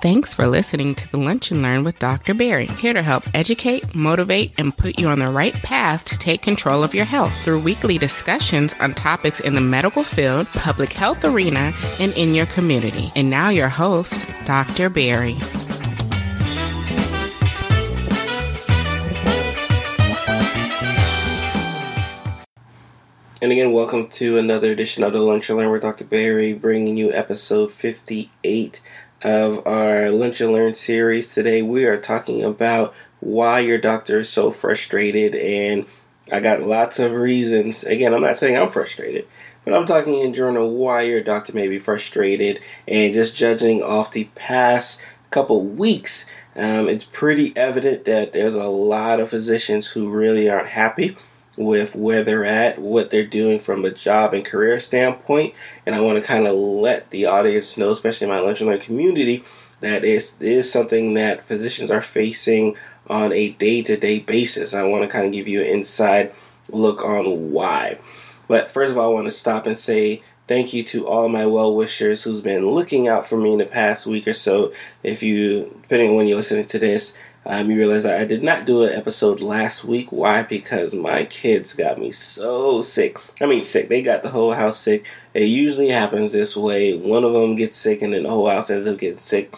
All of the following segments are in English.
Thanks for listening to the Lunch and Learn with Dr. Pierre, here to help educate, motivate, and put you on the right path to take control of your health through weekly discussions on topics in the medical field, public health arena, and in your community. And now, your host, Dr. Pierre. And again, welcome to another edition of the Lunch and Learn with Dr. Barry, bringing you episode 58 of our Lunch and Learn series. Today we are talking about why your doctor is so frustrated, and I got lots of reasons. Again, I'm not saying I'm frustrated, but I'm talking in general why your doctor may be frustrated, and just judging off the past couple weeks. Um, it's pretty evident that there's a lot of physicians who really aren't happy with where they're at, what they're doing from a job and career standpoint. And I want to kind of let the audience know, especially my lunch and learn community, that it is something that physicians are facing on a day to day basis. I want to kind of give you an inside look on why. But first of all, I want to stop and say thank you to all my well wishers who's been looking out for me in the past week or so. If you, depending on when you're listening to this, um, you realize that I did not do an episode last week. Why? Because my kids got me so sick. I mean, sick. They got the whole house sick. It usually happens this way. One of them gets sick, and then the whole house ends up getting sick.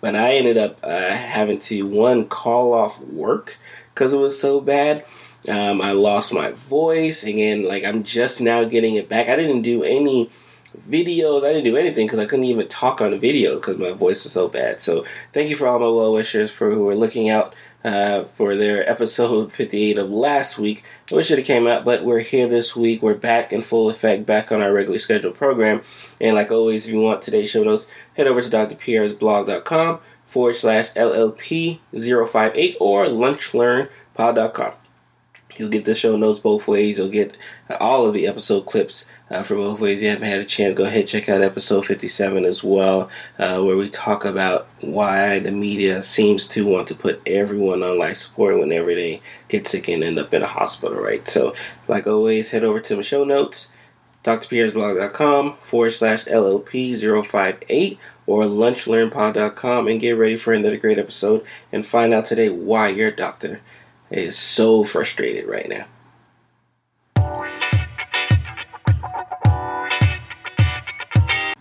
But I ended up uh, having to one call off work because it was so bad. Um, I lost my voice again. Like I'm just now getting it back. I didn't do any videos. I didn't do anything because I couldn't even talk on the videos because my voice was so bad. So thank you for all my well wishers for who are looking out uh, for their episode 58 of last week. I wish it had came out, but we're here this week. We're back in full effect, back on our regularly scheduled program. And like always, if you want today's show notes, head over to drpierresblog.com forward slash LLP 058 or lunchlearnpod.com. You'll get the show notes both ways. You'll get all of the episode clips uh, for both ways. If You haven't had a chance, go ahead check out episode 57 as well, uh, where we talk about why the media seems to want to put everyone on life support whenever they get sick and end up in a hospital, right? So, like always, head over to my show notes, drpierresblog.com forward slash LLP058 or lunchlearnpod.com and get ready for another great episode and find out today why your doctor is so frustrated right now.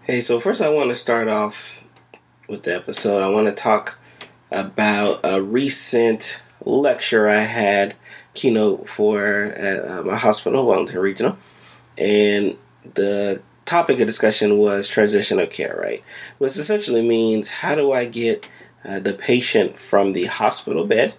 Hey, so first I want to start off with the episode. I want to talk about a recent lecture I had keynote for at my hospital, Wellington Regional, and the topic of discussion was transitional care, right? Which essentially means how do I get uh, the patient from the hospital bed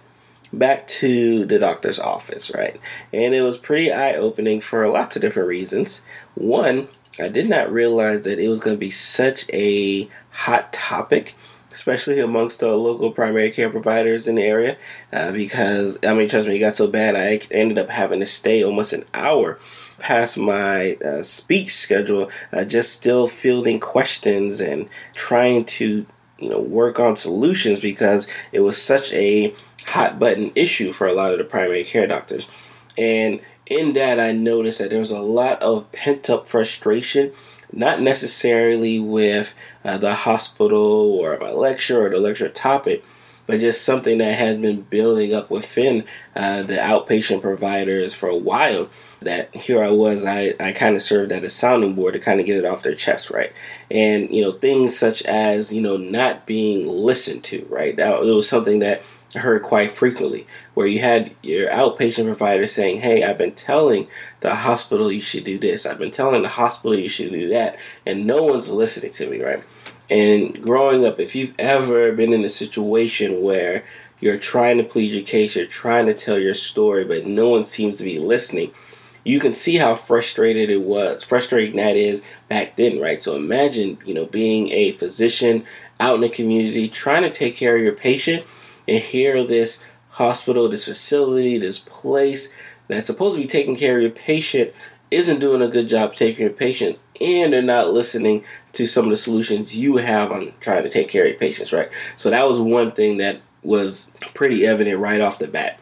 back to the doctor's office, right? And it was pretty eye opening for lots of different reasons. One, I did not realize that it was going to be such a hot topic, especially amongst the local primary care providers in the area, uh, because I mean, trust me, it got so bad I ended up having to stay almost an hour past my uh, speech schedule, uh, just still fielding questions and trying to you know work on solutions because it was such a hot button issue for a lot of the primary care doctors. And in that, I noticed that there was a lot of pent up frustration, not necessarily with uh, the hospital or my lecture or the lecture topic, but just something that had been building up within uh, the outpatient providers for a while. That here I was, I, I kind of served as a sounding board to kind of get it off their chest, right? And, you know, things such as, you know, not being listened to, right? That, it was something that heard quite frequently, where you had your outpatient provider saying, Hey, I've been telling the hospital you should do this, I've been telling the hospital you should do that, and no one's listening to me, right? And growing up, if you've ever been in a situation where you're trying to plead your case, you're trying to tell your story, but no one seems to be listening, you can see how frustrated it was, frustrating that is back then, right? So imagine, you know, being a physician out in the community, trying to take care of your patient and here this hospital, this facility, this place that's supposed to be taking care of your patient isn't doing a good job taking your patient and they're not listening to some of the solutions you have on trying to take care of your patients, right? So that was one thing that was pretty evident right off the bat.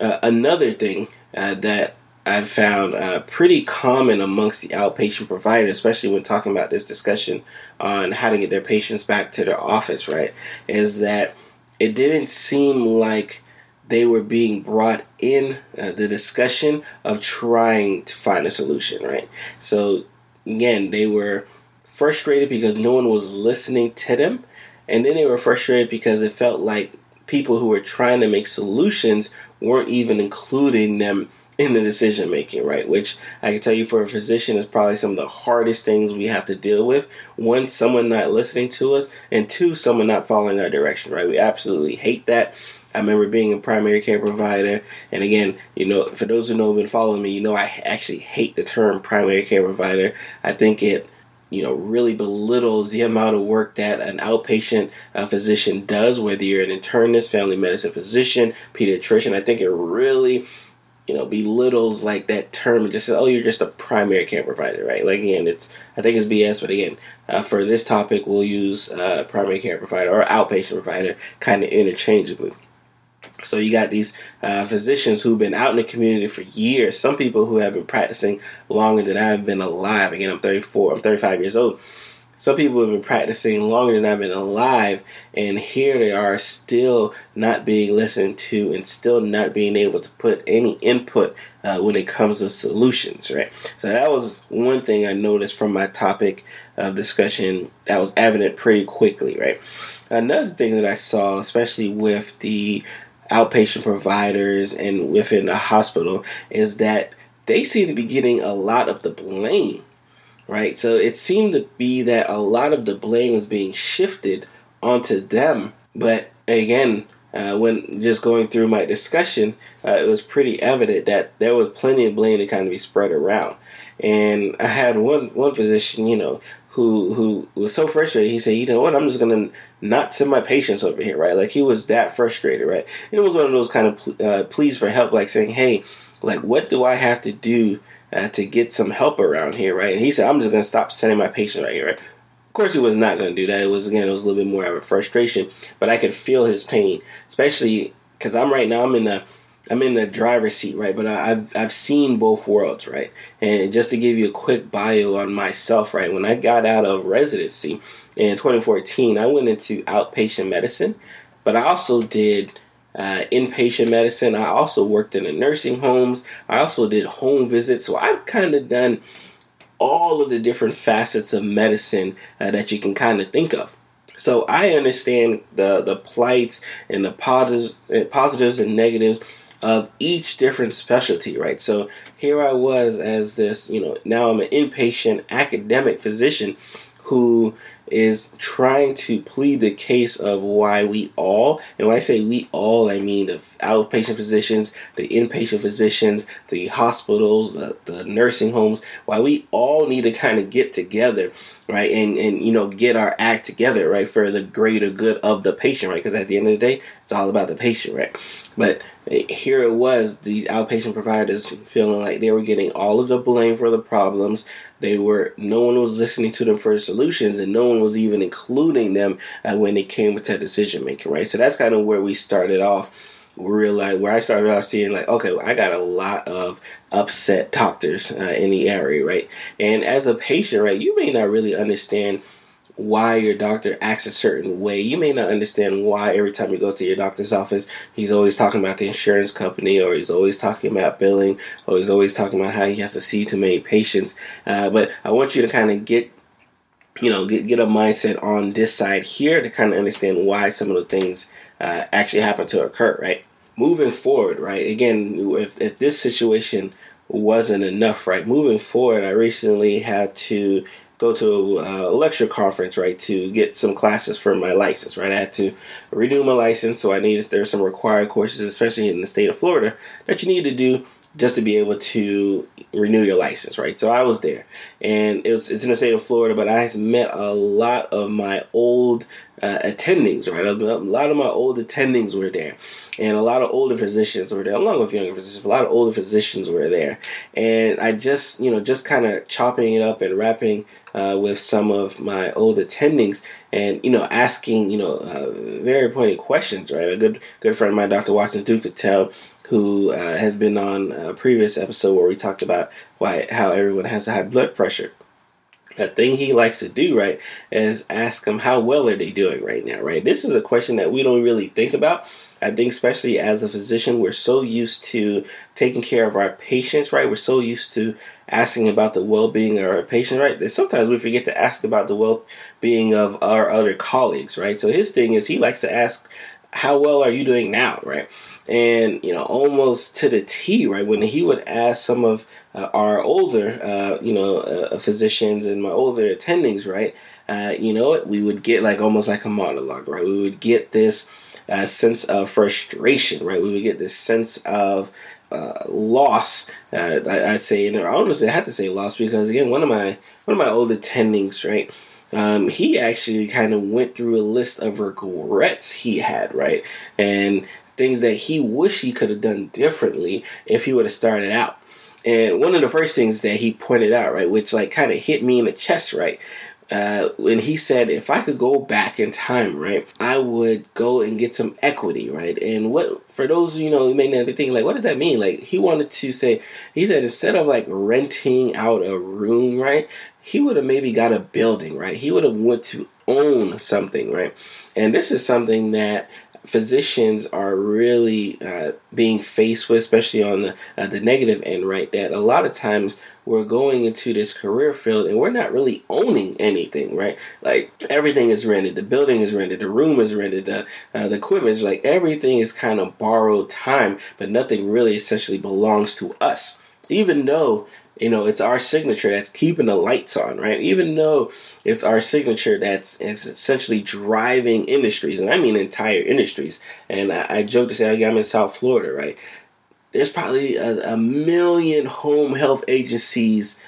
Uh, another thing uh, that I've found uh, pretty common amongst the outpatient provider, especially when talking about this discussion on how to get their patients back to their office, right? Is that it didn't seem like they were being brought in uh, the discussion of trying to find a solution, right? So, again, they were frustrated because no one was listening to them, and then they were frustrated because it felt like people who were trying to make solutions weren't even including them in the decision making, right? Which I can tell you for a physician is probably some of the hardest things we have to deal with. One, someone not listening to us, and two, someone not following our direction, right? We absolutely hate that. I remember being a primary care provider, and again, you know, for those who know have been following me, you know, I actually hate the term primary care provider. I think it you know, really belittles the amount of work that an outpatient uh, physician does, whether you're an internist, family medicine physician, pediatrician. I think it really you know, belittles like that term and just says, "Oh, you're just a primary care provider," right? Like again, it's I think it's BS. But again, uh, for this topic, we'll use uh, primary care provider or outpatient provider kind of interchangeably. So you got these uh, physicians who've been out in the community for years. Some people who have been practicing longer than I've been alive. Again, I'm 34. I'm 35 years old some people have been practicing longer than I've been alive, and here they are still not being listened to and still not being able to put any input uh, when it comes to solutions, right? So that was one thing I noticed from my topic of discussion that was evident pretty quickly, right? Another thing that I saw, especially with the outpatient providers and within the hospital, is that they seem to be getting a lot of the blame right? So it seemed to be that a lot of the blame was being shifted onto them. But again, uh, when just going through my discussion, uh, it was pretty evident that there was plenty of blame to kind of be spread around. And I had one one physician, you know, who who was so frustrated. He said, "You know what? I'm just gonna not send my patients over here, right?" Like he was that frustrated, right? And it was one of those kind of uh, pleas for help, like saying, "Hey, like what do I have to do uh, to get some help around here, right? And he said, I'm just to stop sending my patients right here, right? Of course, he was not to do that. It was, again, it was a little bit more of a frustration, but I could feel his pain, especially because I'm right now, I'm in the, I'm in the driver's seat, right? But I, have I've seen both worlds, right? And just to give you a quick bio on myself, right? When I got out of residency in 2014, I went into outpatient medicine, but I also did uh, inpatient medicine. I also worked in the nursing homes. I also did home visits. So I've kind of done all of the different facets of medicine uh, that you can kind of think of. So I understand the the plights and the positives, uh, positives and negatives of each different specialty, right? So here I was as this, you know, now I'm an inpatient academic physician who is trying to plead the case of why we all, and when I say we all, I mean the outpatient physicians, the inpatient physicians, the hospitals, the, the nursing homes, why we all need to kind of get together, right, and and you know get our act together, right, for the greater good of the patient, right, because at the end of the day, it's all about the patient, right. But here it was, these outpatient providers feeling like they were getting all of the blame for the problems. They were no one was listening to them for solutions, and no one was even including them uh, when it came to decision making. Right, so that's kind of where we started off. Realized where I started off seeing like, okay, I got a lot of upset doctors uh, in the area, right? And as a patient, right, you may not really understand why your doctor acts a certain way. You may not understand why every time you go to your doctor's office, he's always talking about the insurance company, or he's always talking about billing, or he's always talking about how he has to see too many patients. Uh, but I want you to kind of get you know get, get a mindset on this side here to kind of understand why some of the things uh, actually happen to occur right moving forward right again if, if this situation wasn't enough right moving forward i recently had to go to a uh, lecture conference, right, to get some classes for my license, right? I had to renew my license, so I needed there's some required courses, especially in the state of Florida, that you need to do just to be able to renew your license, right? So I was there, and it was, it's in the state of Florida, but I met a lot of my old uh, attendings, right? A lot of my old attendings were there, and a lot of older physicians were there, along with younger physicians. a lot of older physicians were there, and I just, you know, just kind of chopping it up and wrapping uh, with some of my old attendings and you know asking you know uh, very pointed questions right a good good friend of mine dr watson Ducatel who uh, has been on a previous episode where we talked about why how everyone has high blood pressure. A thing he likes to do, right, is ask them how well are they doing right now, right? This is a question that we don't really think about. I think, especially as a physician, we're so used to taking care of our patients, right? We're so used to asking about the well being of our patient, right? That sometimes we forget to ask about the well being of our other colleagues, right? So his thing is he likes to ask, How well are you doing now, right? And you know almost to the T, right? When he would ask some of uh, our older, uh, you know, uh, physicians and my older attendings, right? Uh, you know, we would get like almost like a monologue, right? We would get this uh, sense of frustration, right? We would get this sense of uh, loss. I, would say, and I honestly had to say loss because again, one of my one of my old attendings, right? Um, he actually kind of went through a list of regrets he had, right? And things that he wish he could have done differently if he would have started out. And one of the first things that he pointed out, right, which like kind of hit me in the chest, right, uh, when he said if I could go back in time, right, I would go and get some equity, right? And what for those you know, you may not be thinking like, what does that mean? Like he wanted to say, he said instead of like renting out a room, right, he would have maybe got a building, right? He would have went to own something, right? And this is something that physicians are really uh, being faced with, especially on the, uh, the negative end, right? That a lot of times we're going into this career field and we're not really owning anything, right? Like everything is rented, the building is rented, the room is rented, the, uh, the equipment is like everything is kind of borrowed time, but nothing really essentially belongs to us. Even though you know, it's our signature that's keeping the lights on, right? Even though it's our signature that's essentially driving industries, and I mean entire industries. And I, I joke to say, I'm in South Florida, right? There's probably a, a million home health agencies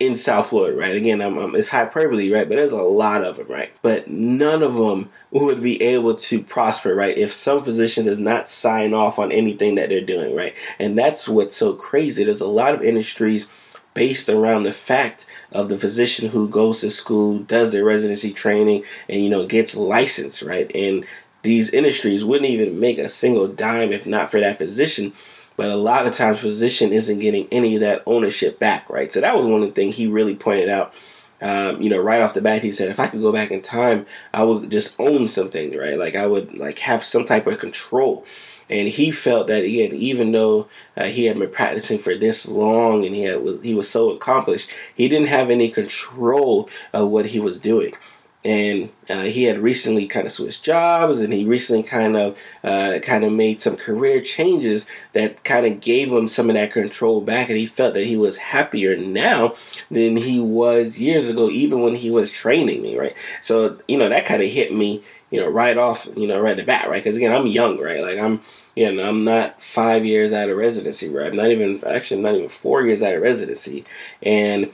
in South Florida, right? Again, I'm, I'm, it's hyperbole, right? But there's a lot of them, right? But none of them would be able to prosper, right? If some physician does not sign off on anything that they're doing, right? And that's what's so crazy. There's a lot of industries based around the fact of the physician who goes to school, does their residency training, and you know gets licensed, right? And these industries wouldn't even make a single dime if not for that physician. But a lot of times, physician isn't getting any of that ownership back, right? So that was one of the things he really pointed out. Um, you know, right off the bat, he said, if I could go back in time, I would just own something, right? Like I would like have some type of control and he felt that again, even though uh, he had been practicing for this long and he had was he was so accomplished, he didn't have any control of what he was doing. And uh, he had recently kind of switched jobs, and he recently kind of uh, kind of made some career changes that kind of gave him some of that control back, and he felt that he was happier now than he was years ago, even when he was training me, right? So you know that kind of hit me you know, right off, you know, right at the bat, right? Because again, I'm young, right? Like I'm, you know, I'm not five years out of residency, right? I'm not even, actually, not even four years out of residency, and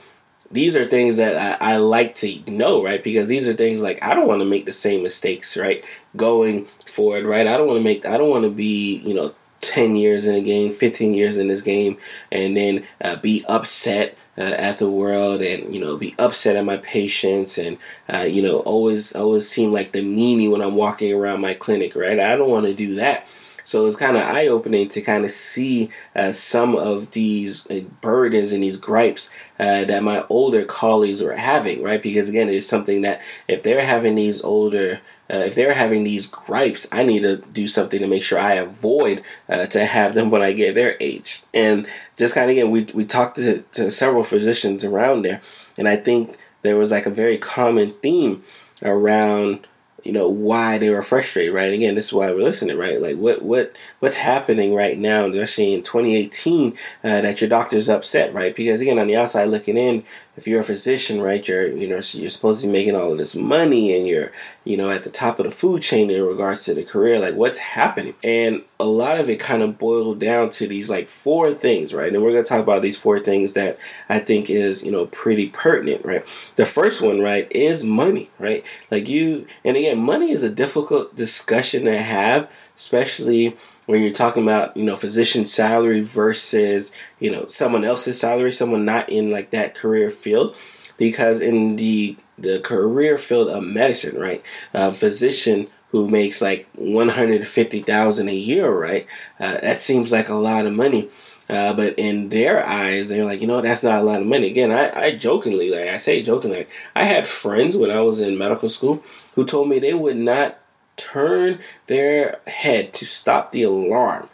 these are things that I, I like to know, right? Because these are things like I don't want to make the same mistakes, right? Going forward, right? I don't want to make, I don't want to be, you know, 10 years in a game, 15 years in this game, and then uh, be upset uh, at the world and you know be upset at my patients and uh, you know always always seem like the meanie when I'm walking around my clinic right I don't want to do that so it's kind of eye opening to kind of see uh, some of these uh, burdens and these gripes uh, that my older colleagues are having, right? Because again, it's something that if they're having these older, uh, if they're having these gripes, I need to do something to make sure I avoid uh, to have them when I get their age. And just kind of again, we we talked to, to several physicians around there, and I think there was like a very common theme around you know why they were frustrated right? Again this is why we're listening right? Like what what what's happening right now especially in 2018 uh, that your doctor's upset right? Because again on the outside looking in if you're a physician, right, you're you know you're supposed to be making all of this money and you're you know at the top of the food chain in regards to the career. Like what's happening? And a lot of it kind of boiled down to these like four things, right? And we're gonna talk about these four things that I think is you know pretty pertinent, right? The first one, right, is money, right? Like you, and again, money is a difficult discussion to have, especially when you're talking about you know physician salary versus you know someone else's salary someone not in like that career field because in the the career field of medicine right a physician who makes like 150,000 a year, right? Uh, that seems like a lot of money. Uh, but in their eyes, they're like, you know, that's not a lot of money. Again, I, I jokingly, like I say jokingly, I had friends when I was in medical school who told me they would not turn their head to stop the alarm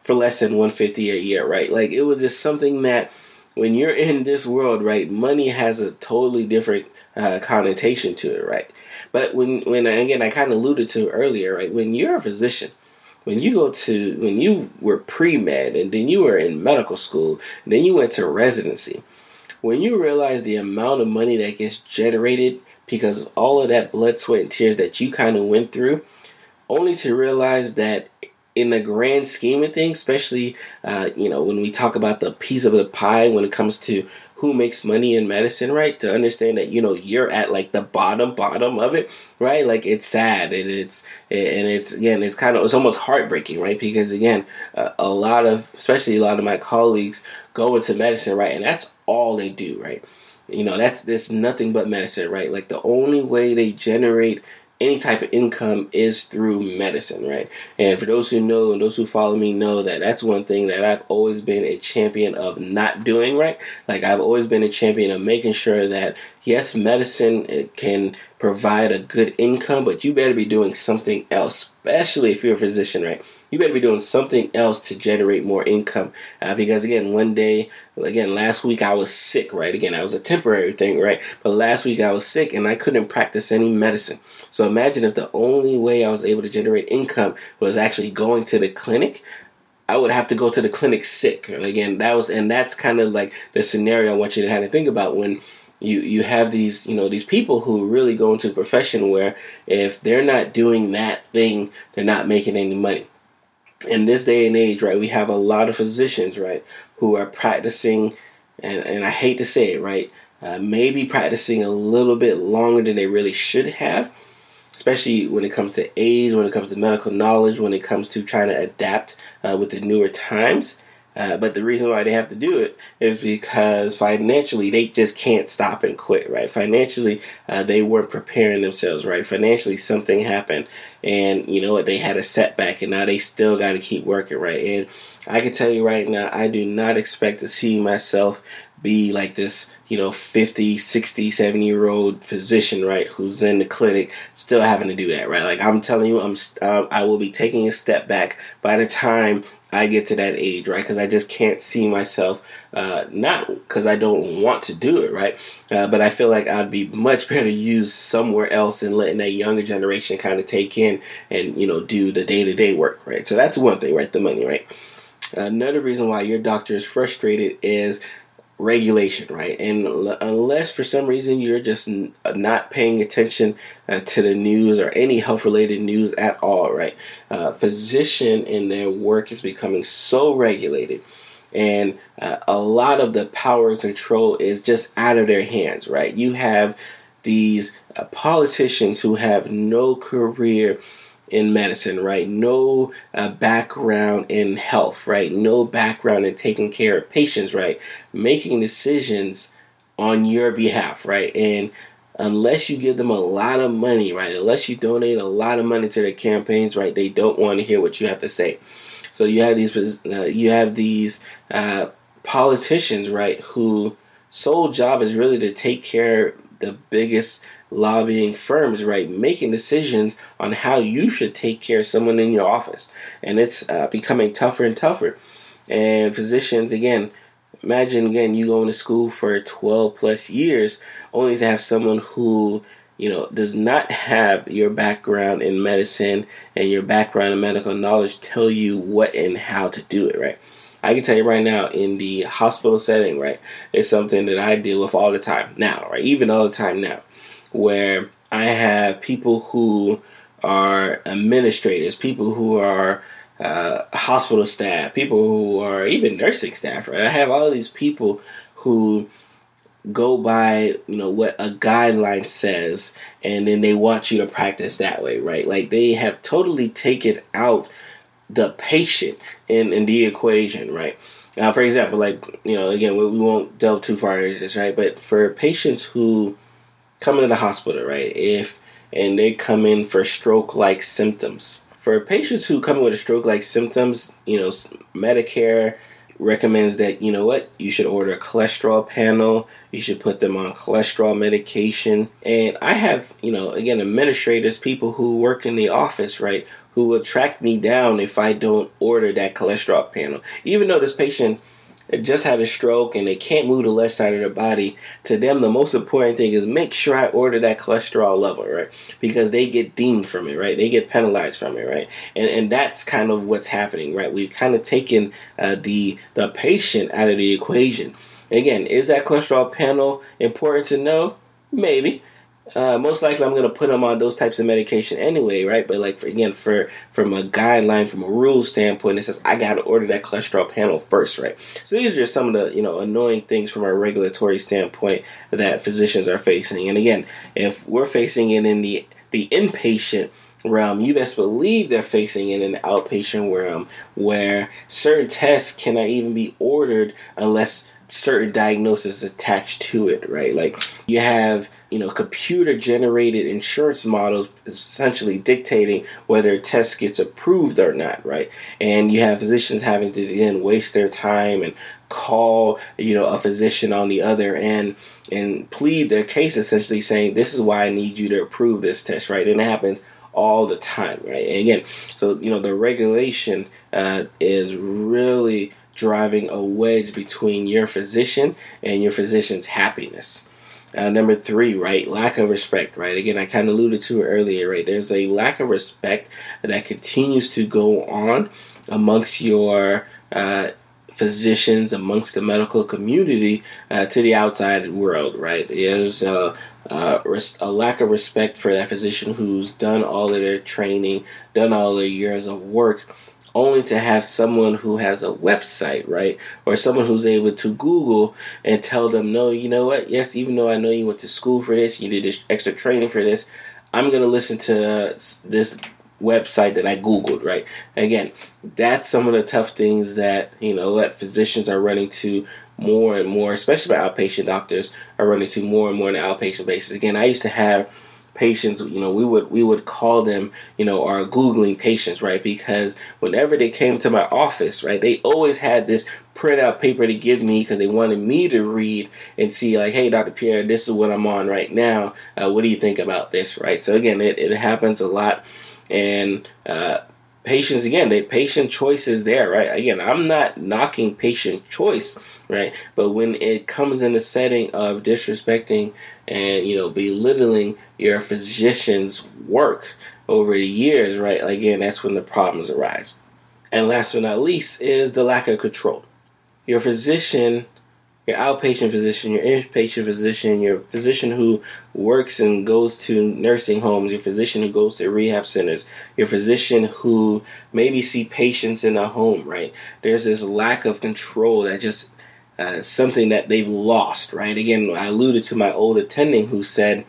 for less than 150 a year, right? Like it was just something that when you're in this world, right, money has a totally different uh, connotation to it, right? But when, when again, I kind of alluded to earlier, right? When you're a physician, when you go to when you were pre-med and then you were in medical school then you went to residency when you realize the amount of money that gets generated because all of that blood sweat and tears that you kind of went through only to realize that in the grand scheme of things especially uh, you know when we talk about the piece of the pie when it comes to who makes money in medicine, right? To understand that you know you're at like the bottom bottom of it, right? Like it's sad and it's and it's again it's kind of it's almost heartbreaking, right? Because again, uh, a lot of especially a lot of my colleagues go into medicine, right, and that's all they do, right? You know, that's this nothing but medicine, right? Like the only way they generate any type of income is through medicine, right? And for those who know and those who follow me know that that's one thing that I've always been a champion of not doing, right? Like I've always been a champion of making sure that yes, medicine can provide a good income, but you better be doing something else, especially if you're a physician, right? You better be doing something else to generate more income. Uh, because again, one day, again, last week I was sick, right? Again, I was a temporary thing, right? But last week I was sick and I couldn't practice any medicine. So imagine if the only way I was able to generate income was actually going to the clinic. I would have to go to the clinic sick. And again, that was, and that's kind of like the scenario I want you to kind of think about when you you have these you know these people who really go into a profession where if they're not doing that thing they're not making any money in this day and age right we have a lot of physicians right who are practicing and, and i hate to say it right uh, maybe practicing a little bit longer than they really should have especially when it comes to age when it comes to medical knowledge when it comes to trying to adapt uh, with the newer times uh, but the reason why they have to do it is because financially they just can't stop and quit, right? Financially, uh, they weren't preparing themselves, right? Financially, something happened, and you know what? They had a setback, and now they still got to keep working, right? And I can tell you right now, I do not expect to see myself be like this, you know, 50, 60, 70 year old physician, right, who's in the clinic still having to do that, right? Like I'm telling you, I'm uh, I will be taking a step back by the time I get to that age, right? Because I just can't see myself, uh, not because I don't want to do it, right? Uh, but I feel like I'd be much better used somewhere else and letting that younger generation kind of take in and, you know, do the day to day work, right? So that's one thing, right? The money, right? Another reason why your doctor is frustrated is regulation, right? And unless for some reason you're just not paying attention uh, to the news or any health related news at all, right? Uh, physician in their work is becoming so regulated. And uh, a lot of the power and control is just out of their hands, right? You have these uh, politicians who have no career in medicine, right? No uh, background in health, right? No background in taking care of patients, right? Making decisions on your behalf, right? And unless you give them a lot of money, right? Unless you donate a lot of money to their campaigns, right? They don't want to hear what you have to say. So you have these, uh, you have these uh, politicians, right? Who sole job is really to take care of the biggest lobbying firms, right, making decisions on how you should take care of someone in your office. And it's uh, becoming tougher and tougher. And physicians, again, imagine again you going to school for 12 plus years only to have someone who you know does not have your background in medicine and your background in medical knowledge tell you what and how to do it right i can tell you right now in the hospital setting right it's something that i deal with all the time now right even all the time now where I have people who are administrators, people who are uh, hospital staff, people who are even nursing staff. Right? I have all these people who go by you know what a guideline says and then they want you to practice that way right like they have totally taken out the patient in in the equation right now for example like you know again we won't delve too far into this right but for patients who come into the hospital, right? If and they come in for stroke like symptoms. For patients who come in with a stroke like symptoms, you know, Medicare recommends that, you know what, you should order a cholesterol panel, you should put them on cholesterol medication. And I have, you know, again, administrators, people who work in the office, right, who will track me down if I don't order that cholesterol panel. Even though this patient just had a stroke and they can't move the left side of their body, to them the most important thing is make sure I order that cholesterol level, right? Because they get deemed from it, right? They get penalized from it, right? And and that's kind of what's happening, right? We've kind of taken uh, the the patient out of the equation. Again, is that cholesterol panel important to know? Maybe uh, most likely I'm going to put them on those types of medication anyway, right? But like for, again, for from a guideline, from a rule standpoint, it says I got to order that cholesterol panel first, right? So these are just some of the you know annoying things from a regulatory standpoint that physicians are facing. And again, if we're facing it in the the inpatient realm, you best believe they're facing it in the outpatient realm where certain tests cannot even be ordered unless certain diagnosis attached to it, right? Like you have, you know, computer generated insurance models essentially dictating whether a test gets approved or not, right? And you have physicians having to then waste their time and call, you know, a physician on the other end and plead their case essentially saying, This is why I need you to approve this test, right? And it happens all the time, right? And again, so you know the regulation uh, is really driving a wedge between your physician and your physician's happiness. Uh, number three, right? Lack of respect, right? Again, I kind of alluded to earlier, right? There's a lack of respect that continues to go on amongst your uh, physicians, amongst the medical community uh, to the outside world, right? There's a, a, a lack of respect for that physician who's done all of their training, done all the years of work only to have someone who has a website, right? Or someone who's able to Google and tell them, no, you know what? Yes, even though I know you went to school for this, you did this extra training for this, I'm going to listen to this website that I Googled, right? Again, that's some of the tough things that, you know, that physicians are running to more and more, especially by outpatient doctors are running to more and more on an outpatient basis. Again, I used to have patients you know we would we would call them you know our googling patients right? Because whenever they came to my office right they always had this printout paper to give me because they wanted me to read and see like hey dr pierre this is what i'm on right now. Uh, what do you think about this? Right? So again it, it happens a lot. And uh, patients again the patient choice is there right? Again i'm not knocking patient choice right? But when it comes in the setting of disrespecting and you know belittling your physician's work over the years right? Again that's when the problems arise. And last but not least is the lack of control. Your physician your outpatient physician, your inpatient physician, your physician who works and goes to nursing homes, your physician who goes to rehab centers, your physician who maybe see patients in a home, right? There's this lack of control that just uh, something that they've lost, right? Again, I alluded to my old attending who said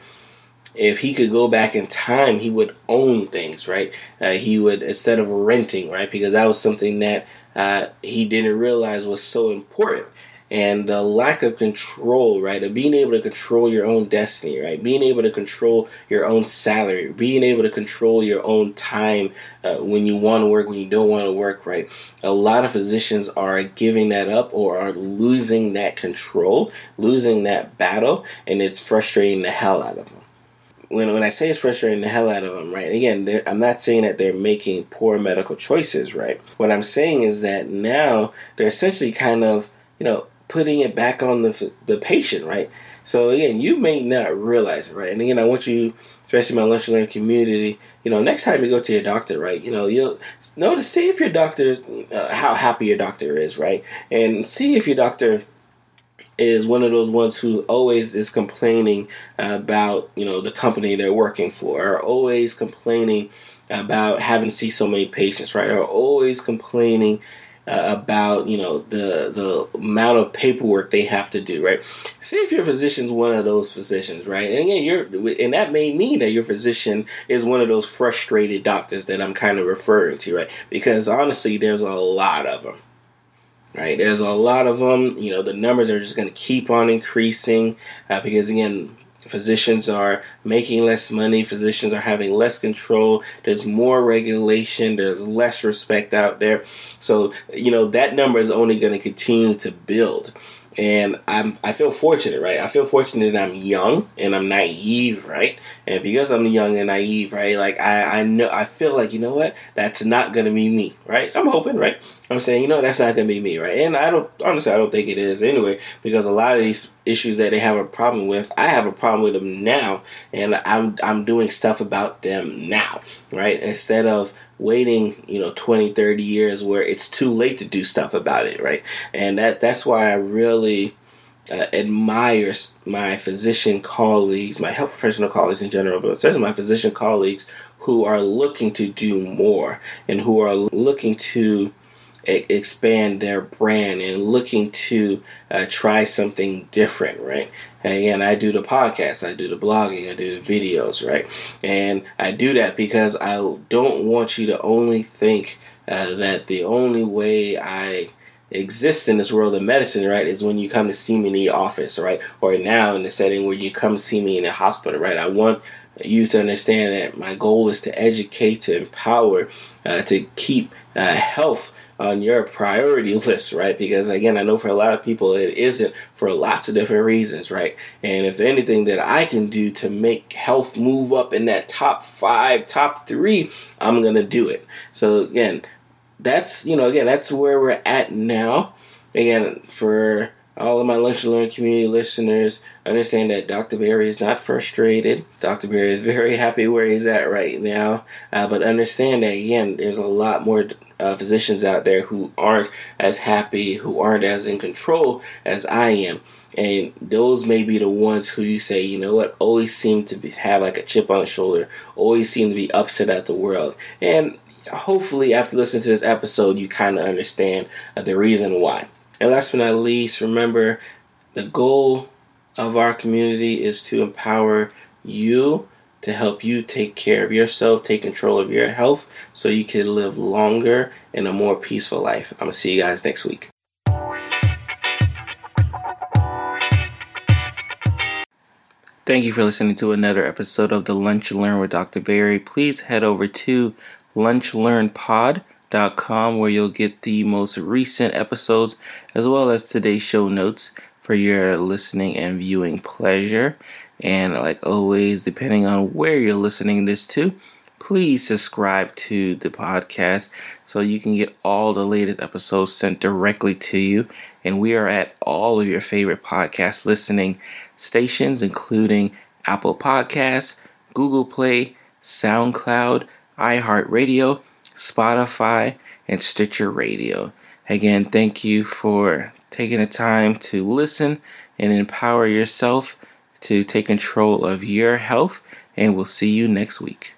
if he could go back in time, he would own things, right? Uh, he would, instead of renting, right? Because that was something that uh, he didn't realize was so important and the lack of control, right? Of being able to control your own destiny, right? Being able to control your own salary, being able to control your own time uh, when you want to work, when you don't want to work, right? A lot of physicians are giving that up or are losing that control, losing that battle, and it's frustrating the hell out of them when when I say it's frustrating the hell out of them, right? Again, I'm not saying that they're making poor medical choices, right? What I'm saying is that now they're essentially kind of, you know, putting it back on the the patient, right? So again, you may not realize it, right? And again, I want you, especially my lunch and learn community, you know, next time you go to your doctor, right? You know, you'll to see if your doctor, uh, how happy your doctor is, right? And see if your doctor is one of those ones who always is complaining about, you know, the company they're working for, or always complaining about having to see so many patients, right? Or always complaining uh, about you know the the amount of paperwork they have to do right? See if your physician's one of those physicians right? And again you're and that may mean that your physician is one of those frustrated doctors that i'm kind of referring to right? Because honestly there's a lot of them right? There's a lot of them you know the numbers are just going to keep on increasing uh, because again physicians are making less money, physicians are having less control, there's more regulation, there's less respect out there. So, you know, that number is only going to continue to build and I'm I feel fortunate, right? I feel fortunate that I'm young and I'm naive, right? And because I'm young and naive, right? Like I I know I feel like you know what that's not gonna be me, right? I'm hoping, right? I'm saying you know that's not gonna be me, right? And I don't honestly I don't think it is anyway because a lot of these issues that they have a problem with, I have a problem with them now, and I'm I'm doing stuff about them now, right? Instead of waiting, you know, 20, 30 years where it's too late to do stuff about it, right? And that that's why I really uh, admire my physician colleagues, my health professional colleagues in general, but especially my physician colleagues who are looking to do more and who are looking to expand their brand and looking to uh, try something different, right? And again, I do the podcast, I do the blogging, I do the videos, right? And I do that because I don't want you to only think uh, that the only way I exist in this world of medicine, right, is when you come to see me in the office, right? Or now in the setting where you come see me in the hospital, right? I want you to understand that my goal is to educate, to empower, uh, to keep uh, health on your priority list, right? Because again, I know for a lot of people it isn't for lots of different reasons, right? And if anything that I can do to make health move up in that top five, top three, I'm gonna do it. So again, that's you know, again, that's where we're at now. Again, for all of my Lunch and Learn community listeners understand that Dr. Pierre is not frustrated. Dr. Pierre is very happy where he's at right now. Uh, but understand that, again, there's a lot more uh, physicians out there who aren't as happy, who aren't as in control as I am. And those may be the ones who you say, you know what, always seem to be, have like a chip on the shoulder, always seem to be upset at the world. And hopefully, after listening to this episode, you kind of understand uh, the reason why. And last but not least, remember the goal of our community is to empower you to help you take care of yourself, take control of your health, so you can live longer and a more peaceful life. I'm going to see you guys next week. Thank you for listening to another episode of the Lunch Learn with Dr. Pierre. Please head over to lunchlearnpod.com com, where you'll get the most recent episodes as well as today's show notes for your listening and viewing pleasure. And like always, depending on where you're listening this to, please subscribe to the podcast so you can get all the latest episodes sent directly to you. And we are at all of your favorite podcast listening stations, including Apple Podcasts, Google Play, SoundCloud, iHeartRadio Spotify, and Stitcher Radio. Again, thank you for taking the time to listen and empower yourself to take control of your health, and we'll see you next week.